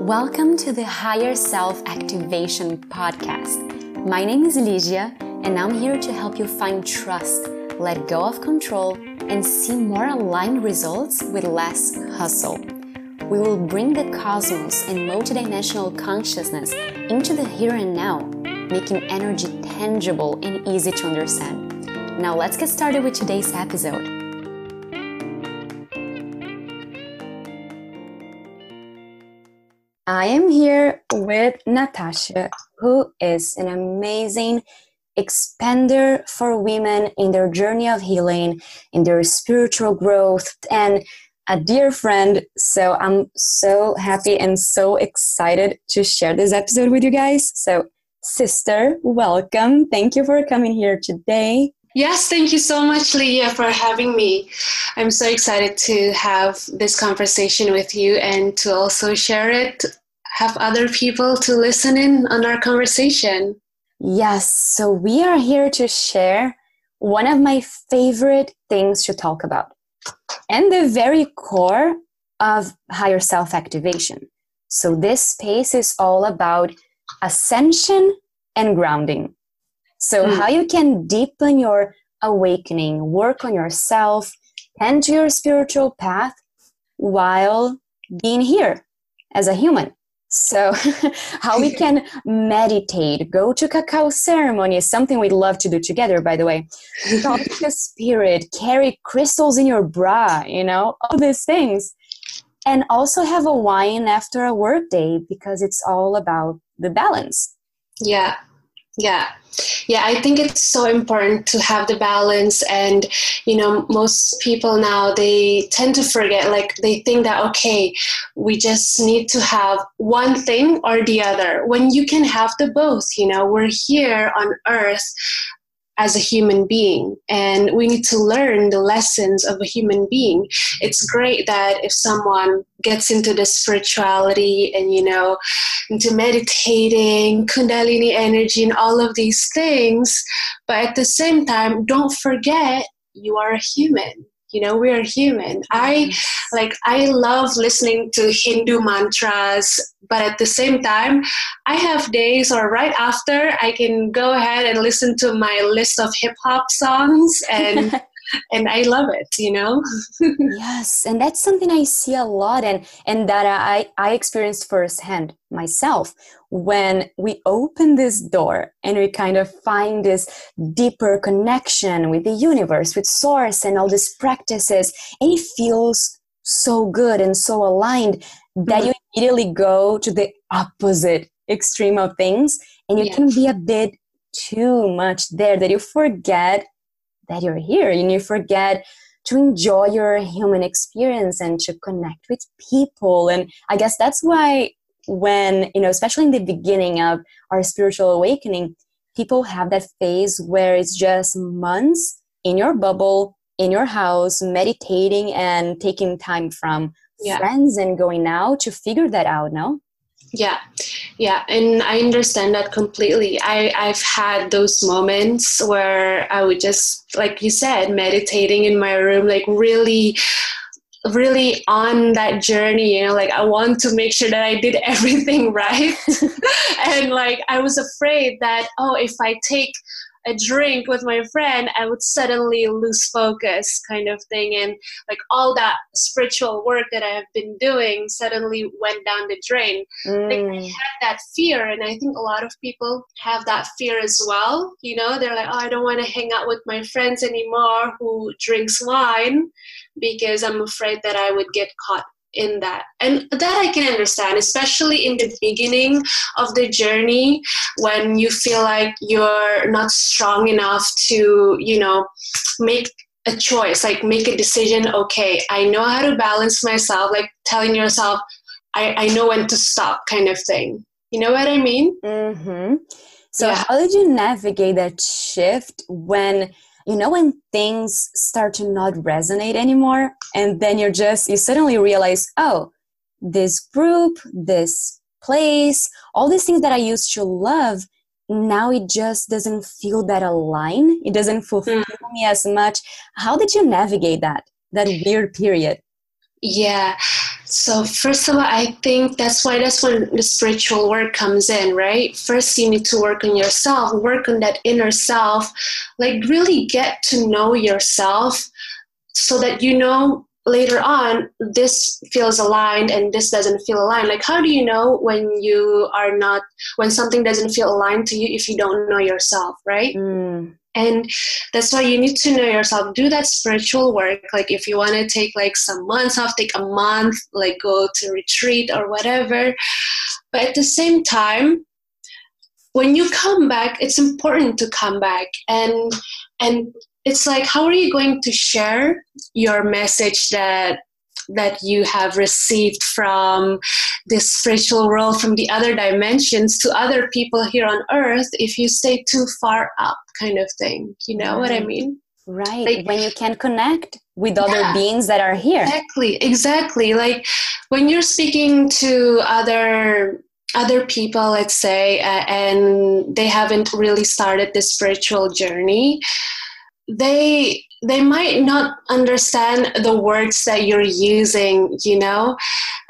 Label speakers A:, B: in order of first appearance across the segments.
A: Welcome to the Higher Self Activation Podcast. My name is Ligia, and I'm here to help you find trust, let go of control, and see more aligned results with less hustle. We will bring the cosmos and multidimensional consciousness into the here and now, making energy tangible and easy to understand. Now, let's get started with today's episode. I am here with Natasha, who is an amazing expander for women in their journey of healing, in their spiritual growth, and a dear friend. So I'm so happy and so excited to share this episode with you guys. So, sister, welcome. Thank you for coming here today.
B: Yes, thank you so much, Leah, for having me. I'm so excited to have this conversation with you and to also share it, have other people to listen in on our conversation.
A: Yes, so we are here to share one of my favorite things to talk about and the very core of higher self activation. So, this space is all about ascension and grounding. So, mm. how you can deepen your awakening, work on yourself, and to your spiritual path while being here as a human. So, how we can meditate, go to cacao ceremony is something we'd love to do together, by the way. Talk to the spirit, carry crystals in your bra, you know, all these things. And also have a wine after a work day because it's all about the balance.
B: Yeah, yeah. Yeah i think it's so important to have the balance and you know most people now they tend to forget like they think that okay we just need to have one thing or the other. When you can have the both you know we're here on earth as a human being. And we need to learn the lessons of a human being. It's great that if someone gets into the spirituality and you know into meditating kundalini energy and all of these things but at the same time don't forget you are a human you know we are human. I like i love listening to hindu mantras but at the same time i have days or right after i can go ahead and listen to my list of hip hop songs and and I love it, you know.
A: yes, and that's something I see a lot, and and that I I experienced firsthand myself when we open this door and we kind of find this deeper connection with the universe, with source, and all these practices, and it feels so good and so aligned that mm-hmm. you immediately go to the opposite extreme of things, and you yeah. can be a bit too much there that you forget that you're here and you forget to enjoy your human experience and to connect with people and i guess that's why when you know especially in the beginning of our spiritual awakening people have that phase where it's just months in your bubble in your house meditating and taking time from yeah. friends and going out to figure that out no
B: yeah. Yeah and i understand that completely. I i've had those moments where i would just like you said meditating in my room like really really on that journey you know like i want to make sure that i did everything right. And like i was afraid that oh if i take a drink with my friend, I would suddenly lose focus, kind of thing. And like all that spiritual work that I have been doing suddenly went down the drain. Mm. Like I had that fear, and I think a lot of people have that fear as well. You know, they're like, oh, I don't want to hang out with my friends anymore who drinks wine because I'm afraid that I would get caught in that and that i can understand especially in the beginning of the journey when you feel like you're not strong enough to you know make a choice like make a decision okay i know how to balance myself like telling yourself i, I know when to stop kind of thing you know what i mean
A: mm-hmm. so yeah. how did you navigate that shift when you know when things start to not resonate anymore and then you're just you suddenly realize oh this group this place all these things that i used to love now it just doesn't feel that aligned. It doesn't fulfill mm. me as much. How did you navigate that that weird period?
B: Yeah So first of all, I think that's why that's when the spiritual work comes in, right? First, you need to work on yourself, work on that inner self, like really get to know yourself, so that you know later on this feels aligned and this doesn't feel aligned like how do you know when you are not when something doesn't feel aligned to you if you don't know yourself right mm. And that's why you need to know yourself. Do that spiritual work. Like if you want to take like some months off take a month like go to retreat or whatever. But at the same time when you come back it's important to come back. And and it's like how are you going to share your message that that you have received from this spiritual world from the other dimensions to other people here on earth if you stay too far up kind of thing. You know right. what i mean?
A: Right. Like, when you can connect with yeah, other beings that are here.
B: Exactly exactly. Like when you're speaking to other other people let's say uh, and they haven't really started this spiritual journey they they might not understand the words that you're using you know?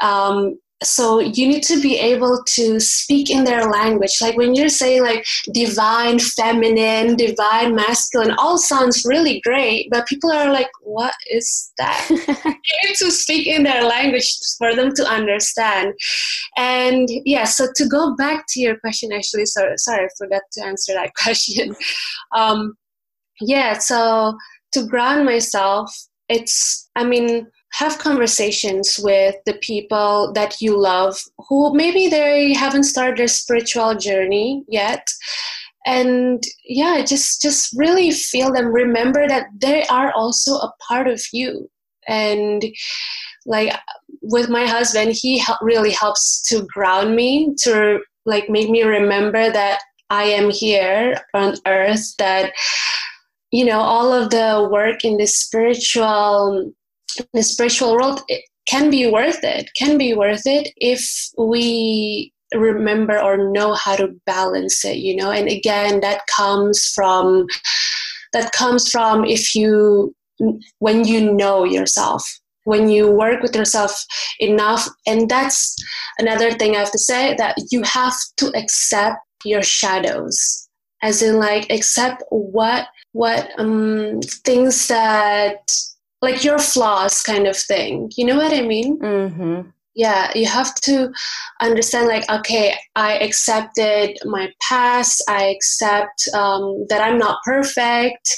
B: Um, so you need to be able to speak in their language. Like when you're saying like divine feminine divine masculine all sounds really great but people are like what is that? You need to speak in their language for them to understand. And yeah so to go back to your question actually sorry sorry i forgot to answer that question. Um, yeah so to ground myself it's i mean have conversations with the people that you love who maybe they haven't started their spiritual journey yet. And yeah just just really feel them. Remember that they are also a part of you. And like with my husband he really helps to ground me to like make me remember that i am here on earth that you know all of the work in the spiritual the spiritual world it can be worth it can be worth it if we remember or know how to balance it you know? And again that comes from that comes from if you when you know yourself when you work with yourself enough. And that's another thing i have to say that you have to accept your shadows as in like accept what what um, things that like your flaws kind of thing you know what i mean mm-hmm. yeah you have to understand like okay i accepted my past i accept um, that i'm not perfect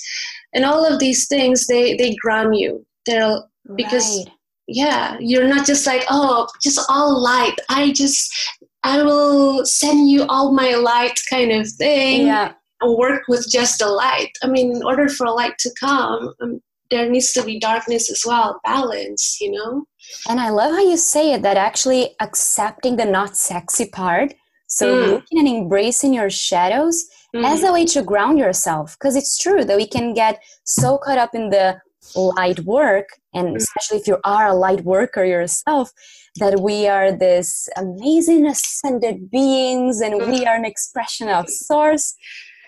B: and all of these things they they ground you they're because right. yeah you're not just like oh just all light i just i will send you all my light kind of thing
A: yeah
B: work with just the light. I mean, in order for light to come, um, there needs to be darkness as well, balance, you know?
A: And I love how you say it that actually accepting the not sexy part, so mm. looking and embracing your shadows mm. as a way to ground yourself. Because it's true that we can get so caught up in the light work, and mm. especially if you are a light worker yourself, that we are this amazing ascended beings and we mm. are an expression of source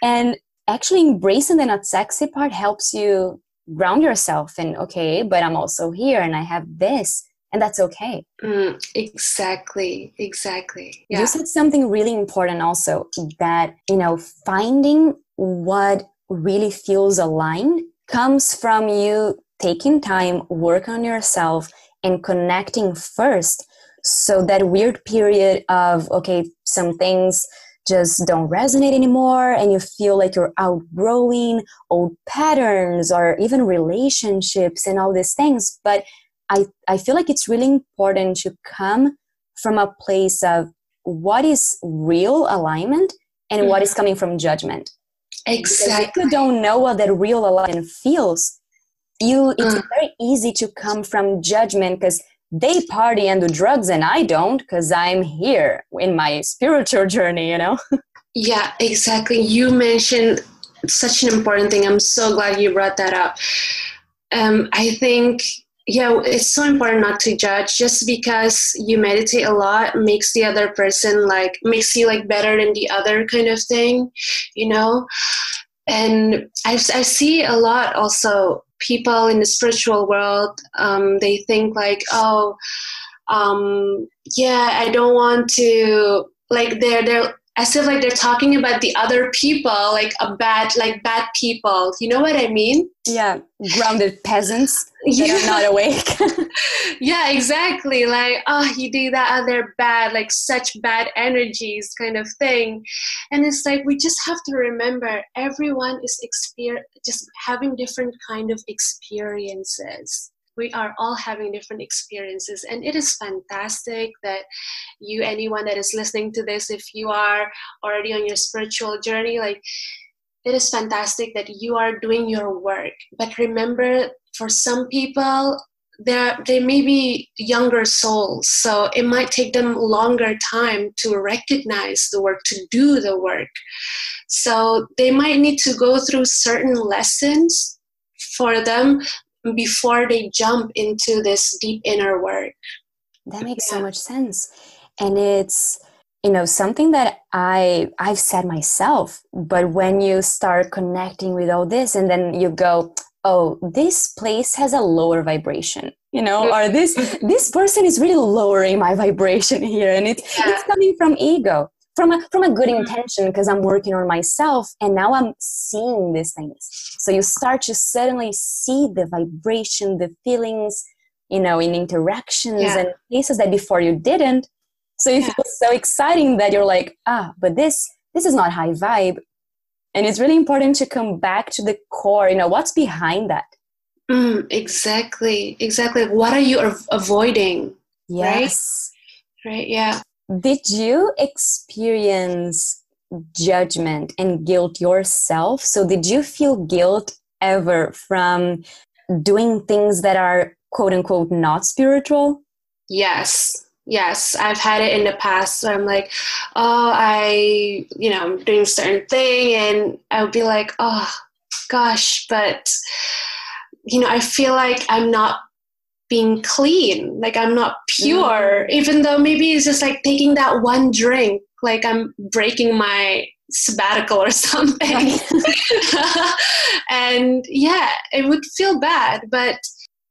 A: and actually embracing the not sexy part helps you ground yourself and okay, but I'm also here and I have this and that's okay.
B: Mm, exactly, exactly. Yeah.
A: You said something really important also that, you know, finding what really feels aligned comes from you taking time, work on yourself, and connecting first. So that weird period of, okay, some things just don't resonate anymore and you feel like you're outgrowing old patterns or even relationships and all these things but i i feel like it's really important to come from a place of what is real alignment and what is mm-hmm. coming from judgment
B: exactly
A: if you don't know what that real alignment feels you it's mm. very easy to come from judgment because they party and do drugs and I don't because I'm here in my spiritual journey, you know?
B: yeah, exactly. You mentioned such an important thing. I'm so glad you brought that up. Um, I think, yeah, it's so important not to judge. Just because you meditate a lot makes the other person like, makes you like better than the other kind of thing, you know? And I, I see a lot also people in the spiritual world um, they think like oh um yeah i don't want to like they're they're as if like they're talking about the other people like a bad like bad people. You know what i mean?
A: Yeah grounded peasants yeah. are not awake.
B: Yeah exactly. Like oh you do that and they're bad like such bad energies kind of thing. And it's like we just have to remember everyone is exper- just having different kind of experiences we are all having different experiences. And it is fantastic that you anyone that is listening to this if you are already on your spiritual journey like it is fantastic that you are doing your work. But remember for some people there they may be younger souls so it might take them longer time to recognize the work to do the work. So they might need to go through certain lessons for them before they jump into this deep inner work.
A: That makes yeah. so much sense. And it's you know something that i i've said myself but when you start connecting with all this and then you go oh this place has a lower vibration you know mm-hmm. or this this person is really lowering my vibration here and it's yeah. it's coming from ego from a from a good mm-hmm. intention because I'm working on myself and now I'm seeing these things. So you start to suddenly see the vibration, the feelings, you know, in interactions yeah. and places that before you didn't. So it yeah. feels so exciting that you're like, ah, but this this is not high vibe. And it's really important to come back to the core, you know, what's behind that.
B: Mm, exactly. Exactly. What are you av- avoiding?
A: Yes.
B: Right? right? Yeah.
A: Did you experience judgment and guilt yourself? So, did you feel guilt ever from doing things that are quote unquote not spiritual?
B: Yes. Yes, I've had it in the past where I'm like, oh, I, you know, I'm doing a certain thing, and I would be like, oh, gosh, but, you know, I feel like I'm not being clean. Like i'm not pure mm. even though maybe it's just like taking that one drink like i'm breaking my sabbatical or something. And yeah it would feel bad but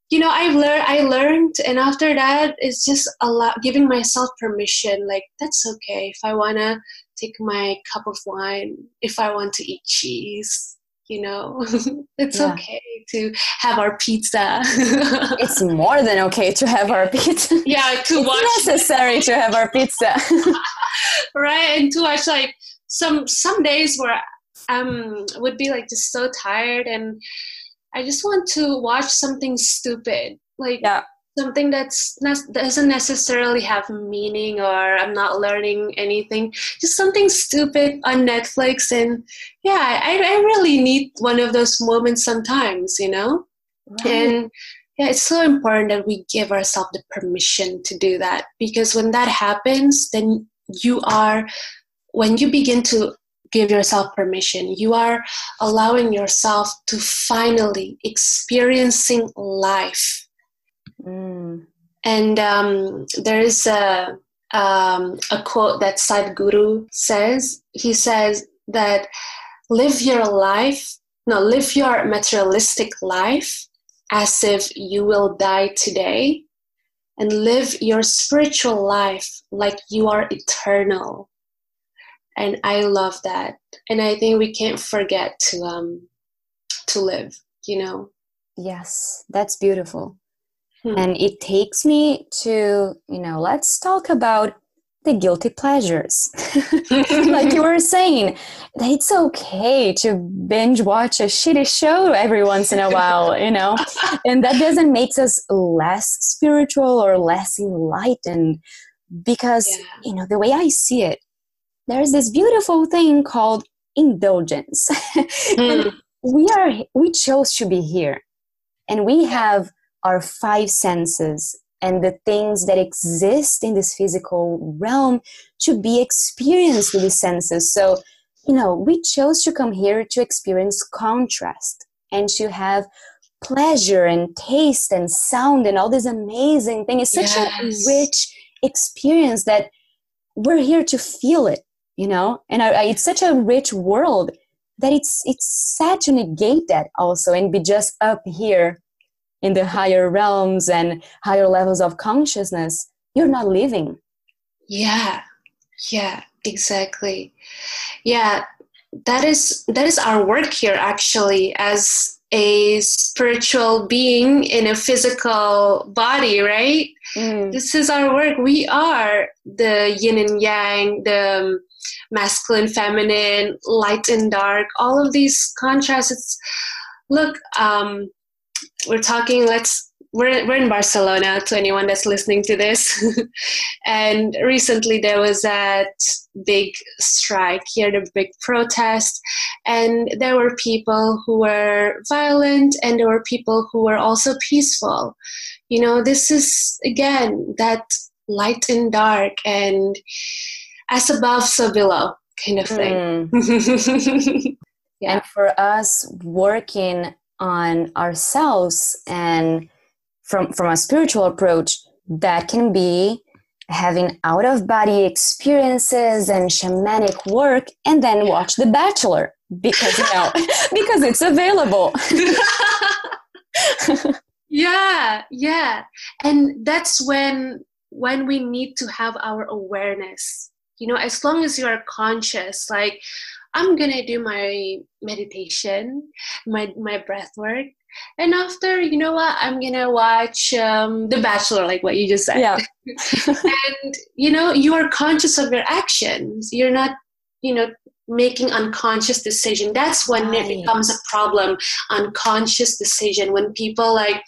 B: you know i've learned i learned and after that it's just a lot giving myself permission like that's okay. If i want to take my cup of wine if i want to eat cheese you know? It's yeah. okay to have our pizza.
A: It's more than okay to have our pizza.
B: Yeah to
A: it's
B: watch
A: necessary to have our pizza.
B: Right and to watch like some some days where um would be like just so tired and i just want to watch something stupid. Like
A: yeah
B: something that's not, doesn't necessarily have meaning or i'm not learning anything. Just something stupid on netflix and yeah i, I really need one of those moments sometimes you know? Right. and yeah it's so important that we give ourselves the permission to do that because when that happens then you are when you begin to give yourself permission you are allowing yourself to finally experiencing life Mm. And um, there is a, um, a quote that Sadhguru says. He says that live your life, no, live your materialistic life as if you will die today, and live your spiritual life like you are eternal. And I love that. And I think we can't forget to um to live, you know.
A: Yes, that's beautiful. Hmm. And it takes me to, you know, let's talk about the guilty pleasures. like you were saying, that it's okay to binge watch a shitty show every once in a while, you know? and that doesn't make us less spiritual or less enlightened because, yeah. you know, the way I see it, there's this beautiful thing called indulgence. mm. we are we chose to be here. And we have our five senses and the things that exist in this physical realm to be experienced with the senses. So, you know, we chose to come here to experience contrast and to have pleasure and taste and sound and all this amazing thing. It's such yes. a rich experience that we're here to feel it, you know, and I, I, it's such a rich world that it's it's sad to negate that also and be just up here in the higher realms and higher levels of consciousness you're not living.
B: Yeah. Yeah exactly. Yeah that is that is our work here actually as a spiritual being in a physical body right? Mm. this is our work. We are the yin and yang the masculine feminine light and dark all of these contrasts. Look um, we're talking let's we're, we're in Barcelona to anyone that's listening to this. and recently there was that big strike here, the big protest. And there were people who were violent and there were people who were also peaceful. You know, this is again that light and dark and as above, so below kind of thing.
A: Mm. yeah. And for us working on ourselves and from from a spiritual approach that can be having out of body experiences and shamanic work and then watch the bachelor because you know because it's available.
B: Yeah yeah. And that's when when we need to have our awareness. You know as long as you are conscious like i'm gonna do my meditation my my breath work. And after you know what? I'm gonna watch um, the bachelor like what you just said.
A: Yeah.
B: And you know you are conscious of your actions. You're not you know making unconscious decision. That's when right. it becomes a problem unconscious decision. When people like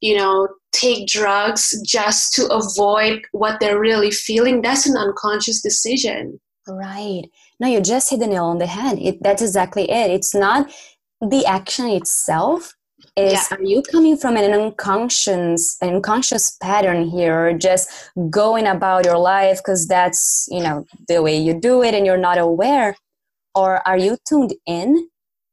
B: you know take drugs just to avoid what they're really feeling that's an unconscious decision.
A: Right no you just hit the nail on the head it, that's exactly it it's not the action itself is yeah. are you coming from an unconscious an unconscious pattern here or just going about your life because that's you know the way you do it and you're not aware or are you tuned in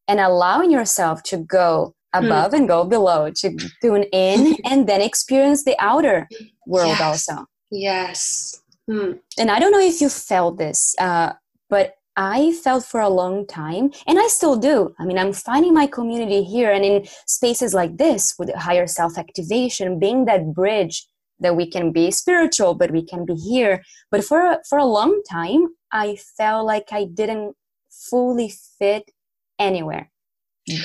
A: and allowing yourself to go hmm. above and go below to tune in and then experience the outer world yes. also
B: yes
A: hmm. and i don't know if you felt this uh, but I felt for a long time, and I still do. I mean, I'm finding my community here and in spaces like this with higher self activation, being that bridge that we can be spiritual, but we can be here. But for, for a long time, I felt like I didn't fully fit anywhere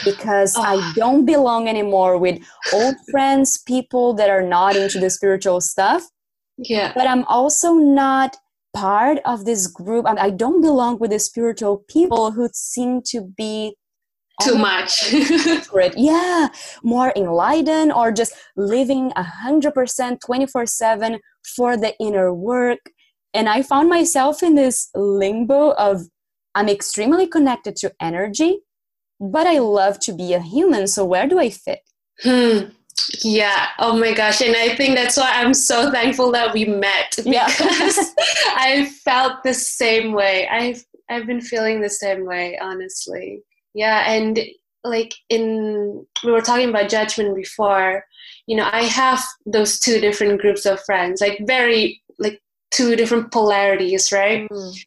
A: because oh. I ah. don't belong anymore with old friends, people that are not into the spiritual stuff.
B: Yeah.
A: But I'm also not part of this group and i don't belong with the spiritual people who seem to be
B: too much.
A: yeah more enlightened or just living a hundred percent 24 7 for the inner work. And i found myself in this limbo of i'm extremely connected to energy but i love to be a human so where do i fit?
B: Hmm. Yeah. Oh my gosh. And I think that's why I'm so thankful that we met because yeah. I felt the same way. I've I've been feeling the same way, honestly. Yeah, and like in we were talking about judgment before, you know, I have those two different groups of friends, like very like two different polarities, right? Mm.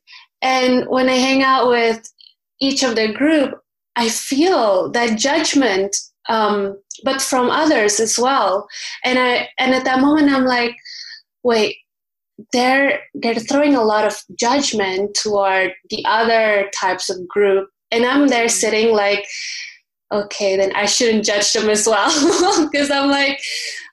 B: And when I hang out with each of the group, I feel that judgment um, but from others as well. And I and at that moment I'm like, wait, they're they're throwing a lot of judgment toward the other types of group, and I'm there mm-hmm. sitting like, okay, then I shouldn't judge them as well because I'm like,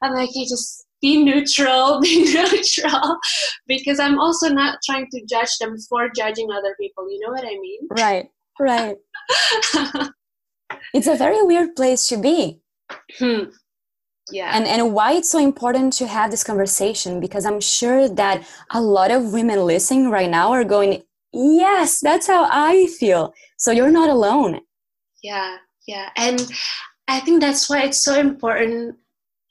B: I'm like, hey, just be neutral, be neutral, because I'm also not trying to judge them for judging other people. You know what I mean?
A: Right. Right. it's a very weird place to be.
B: Hmm. Yeah.
A: And and why it's so important to have this conversation because I'm sure that a lot of women listening right now are going, "Yes, that's how I feel." So you're not alone.
B: Yeah. Yeah. And I think that's why it's so important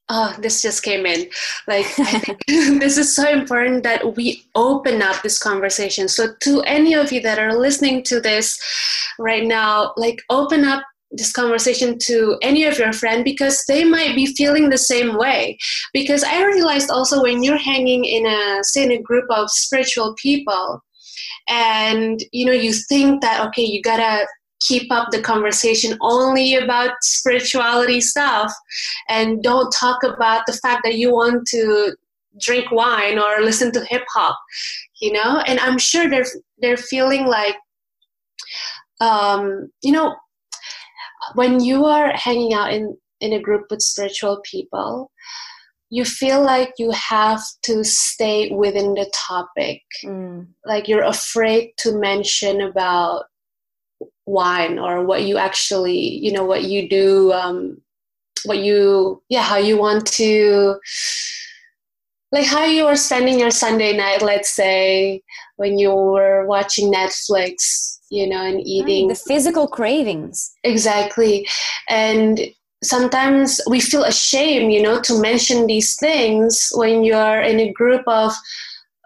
B: oh this just came in like i think this is so important that we open up this conversation so to any of you that are listening to this right now like open up this conversation to any of your friend because they might be feeling the same way because i realized also when you're hanging in a say in a group of spiritual people and you know you think that okay you gotta keep up the conversation only about spirituality stuff and don't talk about the fact that you want to drink wine or listen to hip hop, you know. And I'm sure they're they're feeling like, um, you know, when you are hanging out in in a group with spiritual people, you feel like you have to stay within the topic. Mm. Like you're afraid to mention about wine or what you actually, you know, what you do, um, what you, yeah, how you want to, like how you were spending your Sunday night, let's say, when you were watching Netflix, you know, and eating.
A: Right, the physical cravings.
B: Exactly. And sometimes we feel ashamed you know to mention these things when you're in a group of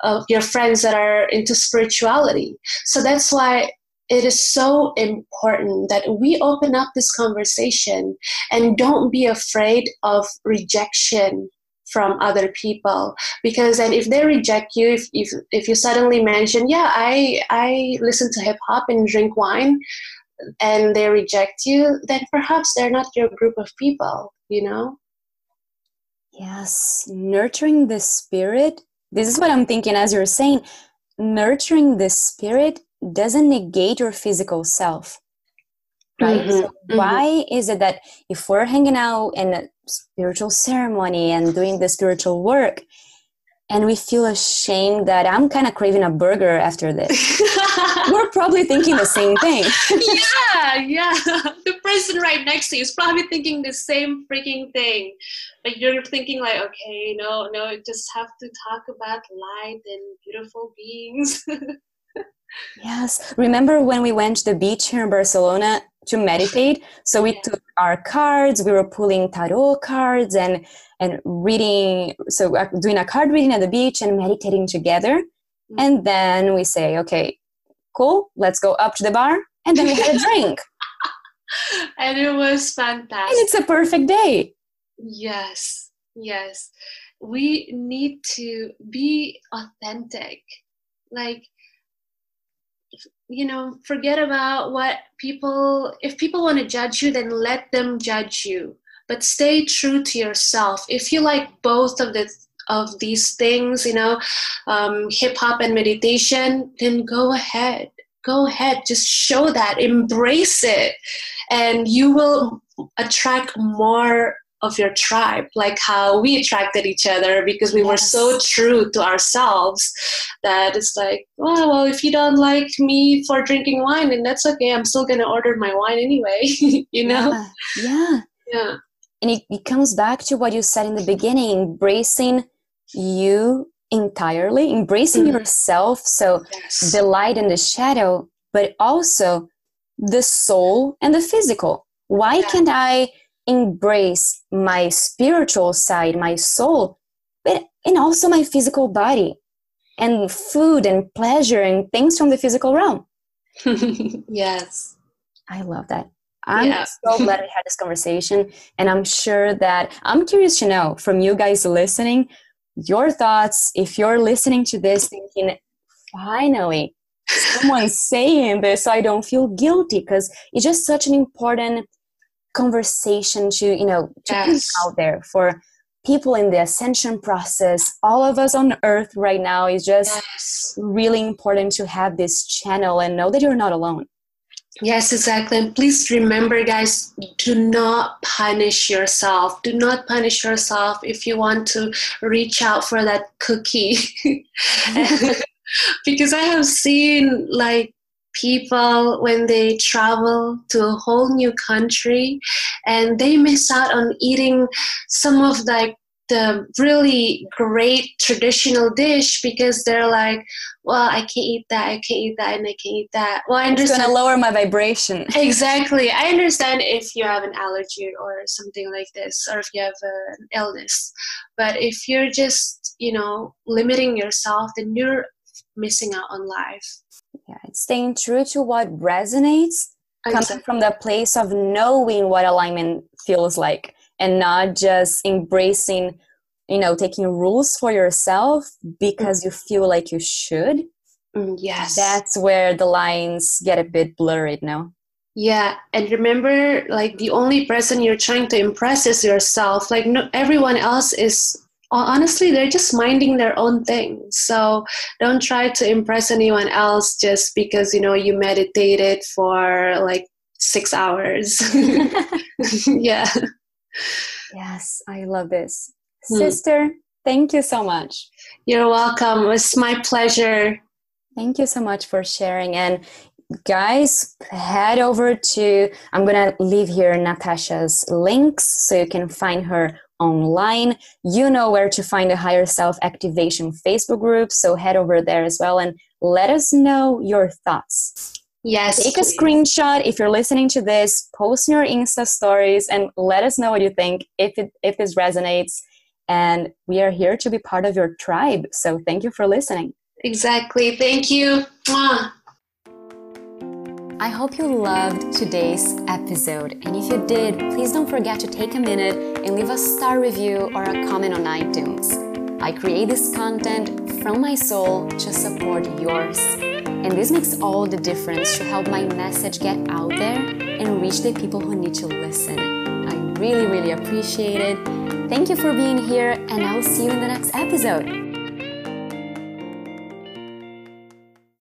B: of your friends that are into spirituality so that's why it is so important that we open up this conversation and don't be afraid of rejection from other people because then if they reject you if, if, if you suddenly mention yeah i i listen to hip hop and drink wine and they reject you, then perhaps they're not your group of people, you know?
A: Yes, nurturing the spirit. This is what I'm thinking as you're saying. Nurturing the spirit doesn't negate your physical self. Right? Mm-hmm, so mm-hmm. why is it that if we're hanging out in a spiritual ceremony and doing the spiritual work, and we feel ashamed that I'm kind of craving a burger after this. We're probably thinking the same thing.
B: yeah, yeah. The person right next to you is probably thinking the same freaking thing. But you're thinking like, okay, no, no, just have to talk about light and beautiful beings.
A: yes. Remember when we went to the beach here in Barcelona to meditate? So we took our cards, we were pulling tarot cards and and reading so uh, doing a card reading at the beach and meditating together. Mm-hmm. and then we say okay cool let's go up to the bar. And then we had a drink.
B: And it was fantastic. And
A: it's a perfect day.
B: Yes yes. We need to be authentic. Like you know forget about what people if people want to judge you then let them judge you. But stay true to yourself. If you like both of the of these things you know um, hip hop and meditation then go ahead. Go ahead. Just show that. Embrace it. And you will attract more of your tribe like how we attracted each other because we yes. were so true to ourselves that it's like oh well if you don't like me for drinking wine then that's okay i'm still gonna order my wine anyway you know
A: yeah yeah,
B: yeah
A: and it, it comes back to what you said in the beginning embracing you entirely embracing mm. yourself so yes. the light and the shadow but also the soul and the physical why yeah. can't i embrace my spiritual side my soul but and also my physical body and food and pleasure and things from the physical realm
B: yes
A: i love that I'm yeah. so glad we had this conversation. And I'm sure that I'm curious to know from you guys listening your thoughts. If you're listening to this thinking, finally, someone's saying this, so I don't feel guilty because it's just such an important conversation to, you know, to yes. out there for people in the ascension process. All of us on earth right now is just yes. really important to have this channel and know that you're not alone.
B: Yes, exactly. And please remember, guys, do not punish yourself. Do not punish yourself if you want to reach out for that cookie. because I have seen like people when they travel to a whole new country and they miss out on eating some of like the really great traditional dish because they're like, well, I can't eat that, I can't eat that, and I can't eat that. Well, I understand.
A: It's going to lower my vibration.
B: exactly. I understand if you have an allergy or something like this, or if you have an illness. But if you're just, you know, limiting yourself, then you're missing out on life.
A: Yeah, it's staying true to what resonates, exactly. coming from the place of knowing what alignment feels like and not just embracing you know taking rules for yourself because you feel like you should.
B: Mm, yes.
A: That's where the lines get a bit blurred now
B: yeah and remember like the only person you're trying to impress is yourself. Like no everyone else is honestly they're just minding their own thing. So don't try to impress anyone else just because you know you meditated for like six hours. Yeah.
A: Yes i love this. Hmm. sister thank you so much.
B: You're welcome. It's my pleasure.
A: Thank you so much for sharing. And guys head over to i'm gonna leave here natasha's links so you can find her online. You know where to find the Higher Self Activation Facebook group, so head over there as well and let us know your thoughts.
B: Yes.
A: Take a screenshot if you're listening to this, post in your Insta stories and let us know what you think if it if this resonates. And we are here to be part of your tribe. So thank you for listening.
B: Exactly. Thank you. Mwah.
A: I hope you loved today's episode. And if you did, please don't forget to take a minute and leave a star review or a comment on iTunes. I create this content from my soul to support yours. And this makes all the difference to help my message get out there and reach the people who need to listen. I really, really appreciate it. Thank you for being here, and I will see you in the next episode.